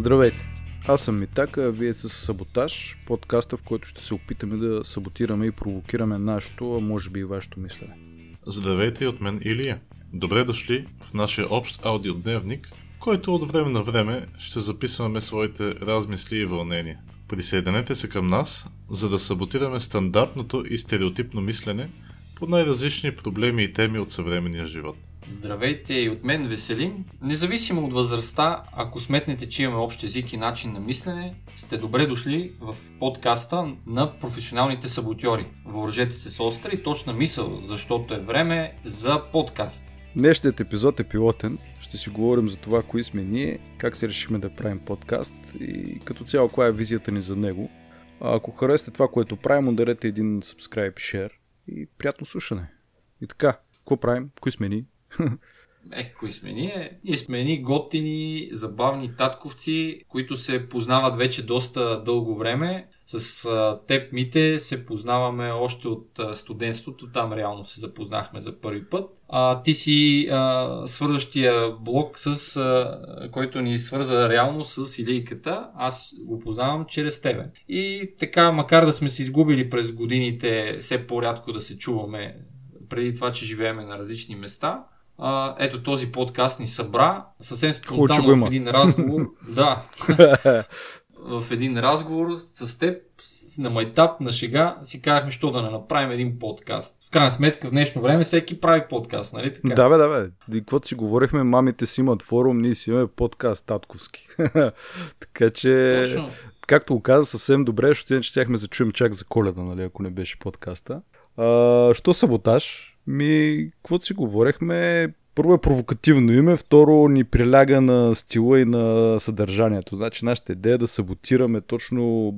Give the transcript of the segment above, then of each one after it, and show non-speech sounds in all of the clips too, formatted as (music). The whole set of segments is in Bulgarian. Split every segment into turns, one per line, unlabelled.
Здравейте! Аз съм Митака, а вие сте с Саботаж, подкаста, в който ще се опитаме да саботираме и провокираме нашето, а може би и вашето мислене.
Здравейте от мен Илия. Добре дошли в нашия общ аудиодневник, който от време на време ще записваме своите размисли и вълнения. Присъединете се към нас, за да саботираме стандартното и стереотипно мислене по най-различни проблеми и теми от съвременния живот.
Здравейте и от мен Веселин. Независимо от възрастта, ако сметнете, че имаме общ език и начин на мислене, сте добре дошли в подкаста на професионалните саботьори. Въоръжете се с остра и точна мисъл, защото е време за подкаст.
Днешният епизод е пилотен. Ще си говорим за това, кои сме ние, как се решихме да правим подкаст и като цяло, коя е визията ни за него. А ако харесате това, което правим, ударете един subscribe, share и приятно слушане. И така, какво правим? Кои сме ние?
Е, кои сме ние? Ние сме ни готини, забавни татковци, които се познават вече доста дълго време. С теб, Мите, се познаваме още от а, студентството, там реално се запознахме за първи път. А, ти си а, свързващия блок, с, а, който ни свърза реално с Илийката. Аз го познавам чрез тебе. И така, макар да сме се изгубили през годините, все по-рядко да се чуваме преди това, че живееме на различни места, а, ето този подкаст ни събра съвсем спонтанно в един разговор. (laughs) да. (laughs) в един разговор с теб на майтап, на шега, си казахме, що да не направим един подкаст. В крайна сметка, в днешно време всеки прави подкаст, нали така?
Да, бе, да, бе. И каквото си говорихме, мамите си имат форум, ние си имаме подкаст татковски. (laughs) така че, Точно. както го каза съвсем добре, защото иначе щяхме да чуем чак за коледа, нали, ако не беше подкаста. А, що саботаж? Ми, каквото си говорехме, първо е провокативно име, второ ни приляга на стила и на съдържанието. Значи нашата идея е да саботираме точно,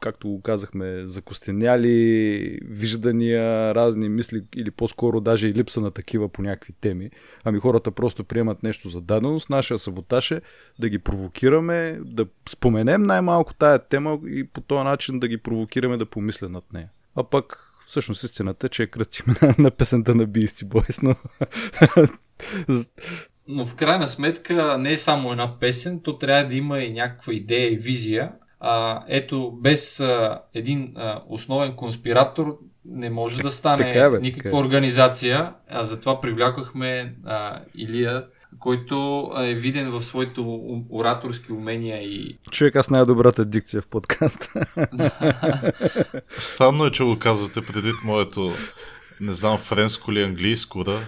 както го казахме, закостеняли виждания, разни мисли или по-скоро даже и липса на такива по някакви теми. Ами хората просто приемат нещо за даденост. Нашия саботаж е да ги провокираме, да споменем най-малко тая тема и по този начин да ги провокираме да помислят над нея. А пък Всъщност истината е, че е кръстим на, (laughs) на песента на Beastie Boys, но...
но в крайна сметка не е само една песен, то трябва да има и някаква идея и визия. А, ето, без а, един а, основен конспиратор не може да стане така е, бе, никаква така е. организация. А затова привлякохме а, Илия който е виден в своите ораторски умения и...
Човек, аз най-добрата дикция в подкаста. (laughs)
Странно е, че го казвате предвид моето, не знам, френско или английско, да.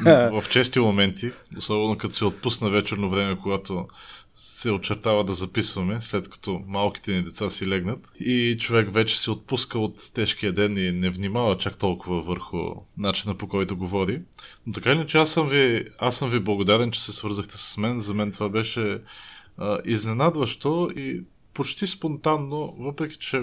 (laughs) В чести моменти, особено като се отпусна вечерно време, когато се очертава да записваме, след като малките ни деца си легнат. И човек вече се отпуска от тежкия ден и не внимава чак толкова върху начина по който говори. Но така иначе аз съм ви, аз съм ви благодарен, че се свързахте с мен. За мен това беше а, изненадващо и почти спонтанно, въпреки че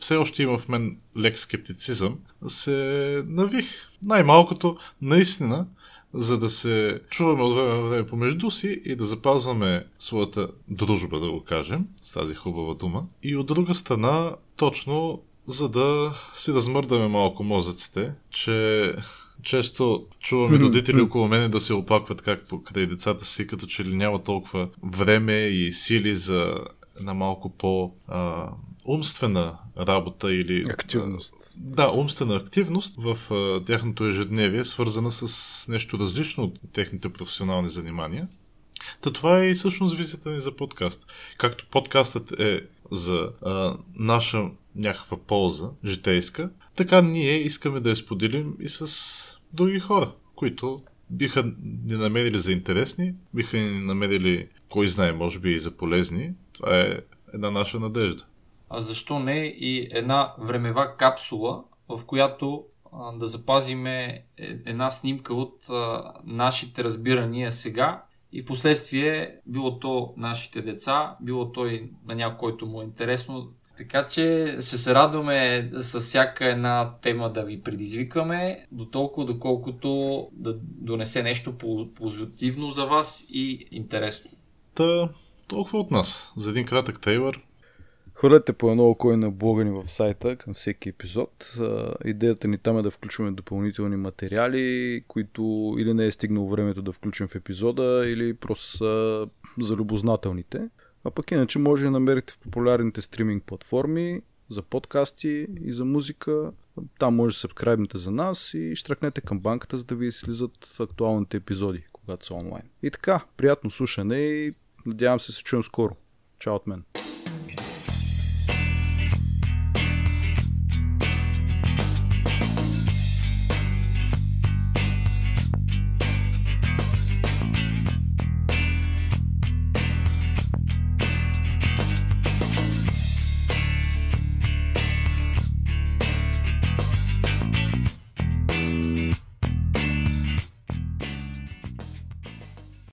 все още има в мен лек скептицизъм, се навих. Най-малкото, наистина, за да се чуваме от време на време помежду си и да запазваме своята дружба, да го кажем, с тази хубава дума. И от друга страна, точно за да си размърдаме малко мозъците, че често чуваме родители около мене да се опакват как покрай децата си, като че ли няма толкова време и сили за една малко по а, умствена работа или...
Активност.
Да, умствена активност в а, тяхното ежедневие, свързана с нещо различно от техните професионални занимания. Та това е и всъщност визията ни за подкаст. Както подкастът е за а, наша някаква полза, житейска, така ние искаме да я споделим и с други хора, които биха ни намерили за интересни, биха ни намерили, кой знае, може би и за полезни. Това е една наша надежда
а защо не и една времева капсула, в която а, да запазиме е, една снимка от а, нашите разбирания сега и в последствие било то нашите деца, било то и на някой, който му е интересно. Така че ще се радваме с всяка една тема да ви предизвикаме, до доколкото да донесе нещо позитивно за вас и интересно.
Та, толкова от нас. За един кратък трейлър
Хвърляте по едно око на блога ни в сайта към всеки епизод. Идеята ни там е да включваме допълнителни материали, които или не е стигнало времето да включим в епизода, или просто са за любознателните. А пък иначе може да намерите в популярните стриминг платформи за подкасти и за музика. Там може да се за нас и штракнете към банката, за да ви слизат актуалните епизоди, когато са онлайн. И така, приятно слушане и надявам се се чуем скоро. Чао от мен.